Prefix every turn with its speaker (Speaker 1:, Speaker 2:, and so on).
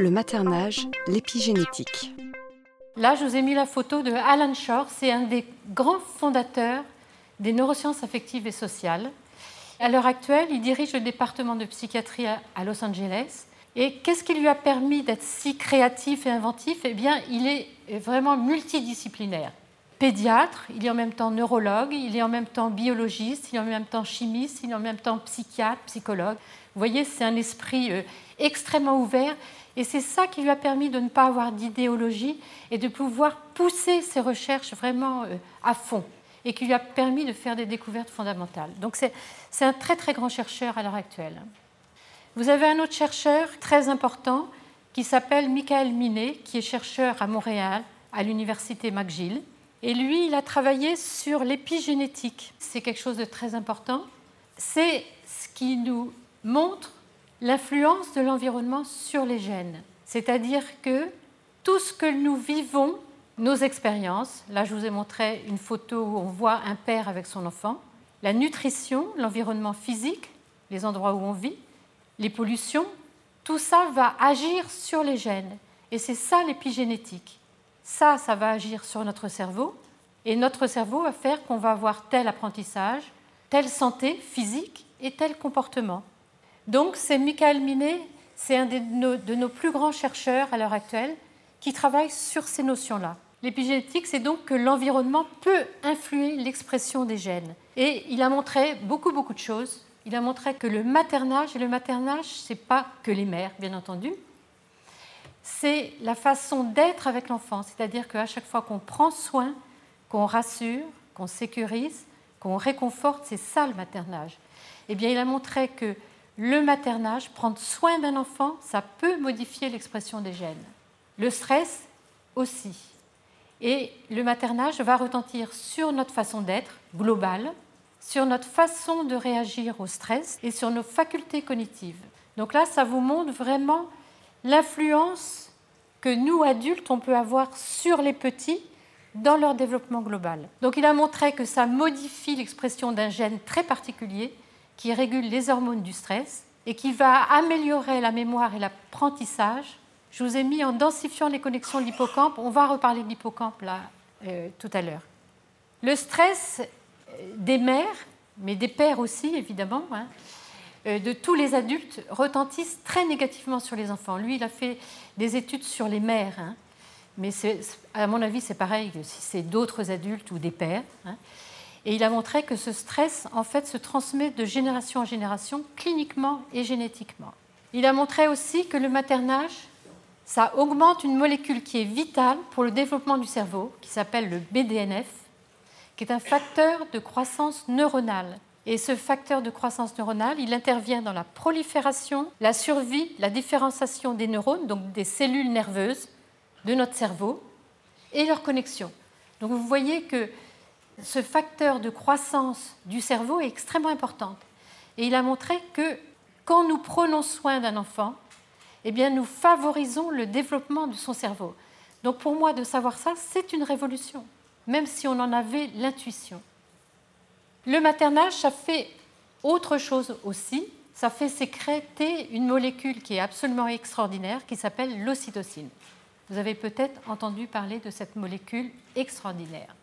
Speaker 1: Le maternage, l'épigénétique.
Speaker 2: Là, je vous ai mis la photo de Alan Shore. C'est un des grands fondateurs des neurosciences affectives et sociales. À l'heure actuelle, il dirige le département de psychiatrie à Los Angeles. Et qu'est-ce qui lui a permis d'être si créatif et inventif? Eh bien, il est vraiment multidisciplinaire. Pédiatre, il est en même temps neurologue, il est en même temps biologiste, il est en même temps chimiste, il est en même temps psychiatre, psychologue. Vous voyez, c'est un esprit euh, extrêmement ouvert et c'est ça qui lui a permis de ne pas avoir d'idéologie et de pouvoir pousser ses recherches vraiment euh, à fond et qui lui a permis de faire des découvertes fondamentales. Donc c'est un très très grand chercheur à l'heure actuelle. Vous avez un autre chercheur très important qui s'appelle Michael Minet, qui est chercheur à Montréal, à l'université McGill. Et lui, il a travaillé sur l'épigénétique. C'est quelque chose de très important. C'est ce qui nous montre l'influence de l'environnement sur les gènes. C'est-à-dire que tout ce que nous vivons, nos expériences, là je vous ai montré une photo où on voit un père avec son enfant, la nutrition, l'environnement physique, les endroits où on vit, les pollutions, tout ça va agir sur les gènes. Et c'est ça l'épigénétique. Ça, ça va agir sur notre cerveau. Et notre cerveau va faire qu'on va avoir tel apprentissage, telle santé physique et tel comportement. Donc c'est Michael Minet, c'est un de nos, de nos, plus grands chercheurs à l'heure actuelle qui travaille sur ces notions-là. L'épigénétique, c'est donc que l'environnement peut influer l'expression des gènes. Et il a montré beaucoup, beaucoup de choses. Il a montré que le maternage, et le maternage, ce n'est pas que les mères, bien entendu, c'est la façon d'être avec l'enfant. C'est-à-dire qu'à chaque fois qu'on prend soin, qu'on rassure, qu'on sécurise, qu'on réconforte, c'est ça le maternage. Eh bien, il a montré que le maternage, prendre soin d'un enfant, ça peut modifier l'expression des gènes. Le stress aussi. Et le maternage va retentir sur notre façon d'être globale, sur notre façon de réagir au stress et sur nos facultés cognitives. Donc là, ça vous montre vraiment l'influence que nous, adultes, on peut avoir sur les petits dans leur développement global. Donc il a montré que ça modifie l'expression d'un gène très particulier qui régule les hormones du stress et qui va améliorer la mémoire et l'apprentissage. Je vous ai mis en densifiant les connexions de l'hippocampe. On va reparler de l'hippocampe là euh, tout à l'heure. Le stress des mères, mais des pères aussi évidemment, hein, de tous les adultes retentissent très négativement sur les enfants. Lui, il a fait des études sur les mères, hein, mais à mon avis, c'est pareil si c'est d'autres adultes ou des pères. Hein. Et il a montré que ce stress, en fait, se transmet de génération en génération, cliniquement et génétiquement. Il a montré aussi que le maternage, ça augmente une molécule qui est vitale pour le développement du cerveau, qui s'appelle le BDNF, qui est un facteur de croissance neuronale. Et ce facteur de croissance neuronale, il intervient dans la prolifération, la survie, la différenciation des neurones, donc des cellules nerveuses de notre cerveau, et leur connexion. Donc vous voyez que ce facteur de croissance du cerveau est extrêmement important. Et il a montré que quand nous prenons soin d'un enfant, eh bien, nous favorisons le développement de son cerveau. Donc pour moi, de savoir ça, c'est une révolution, même si on en avait l'intuition. Le maternage, ça fait autre chose aussi. Ça fait sécréter une molécule qui est absolument extraordinaire, qui s'appelle l'ocytocine. Vous avez peut-être entendu parler de cette molécule extraordinaire.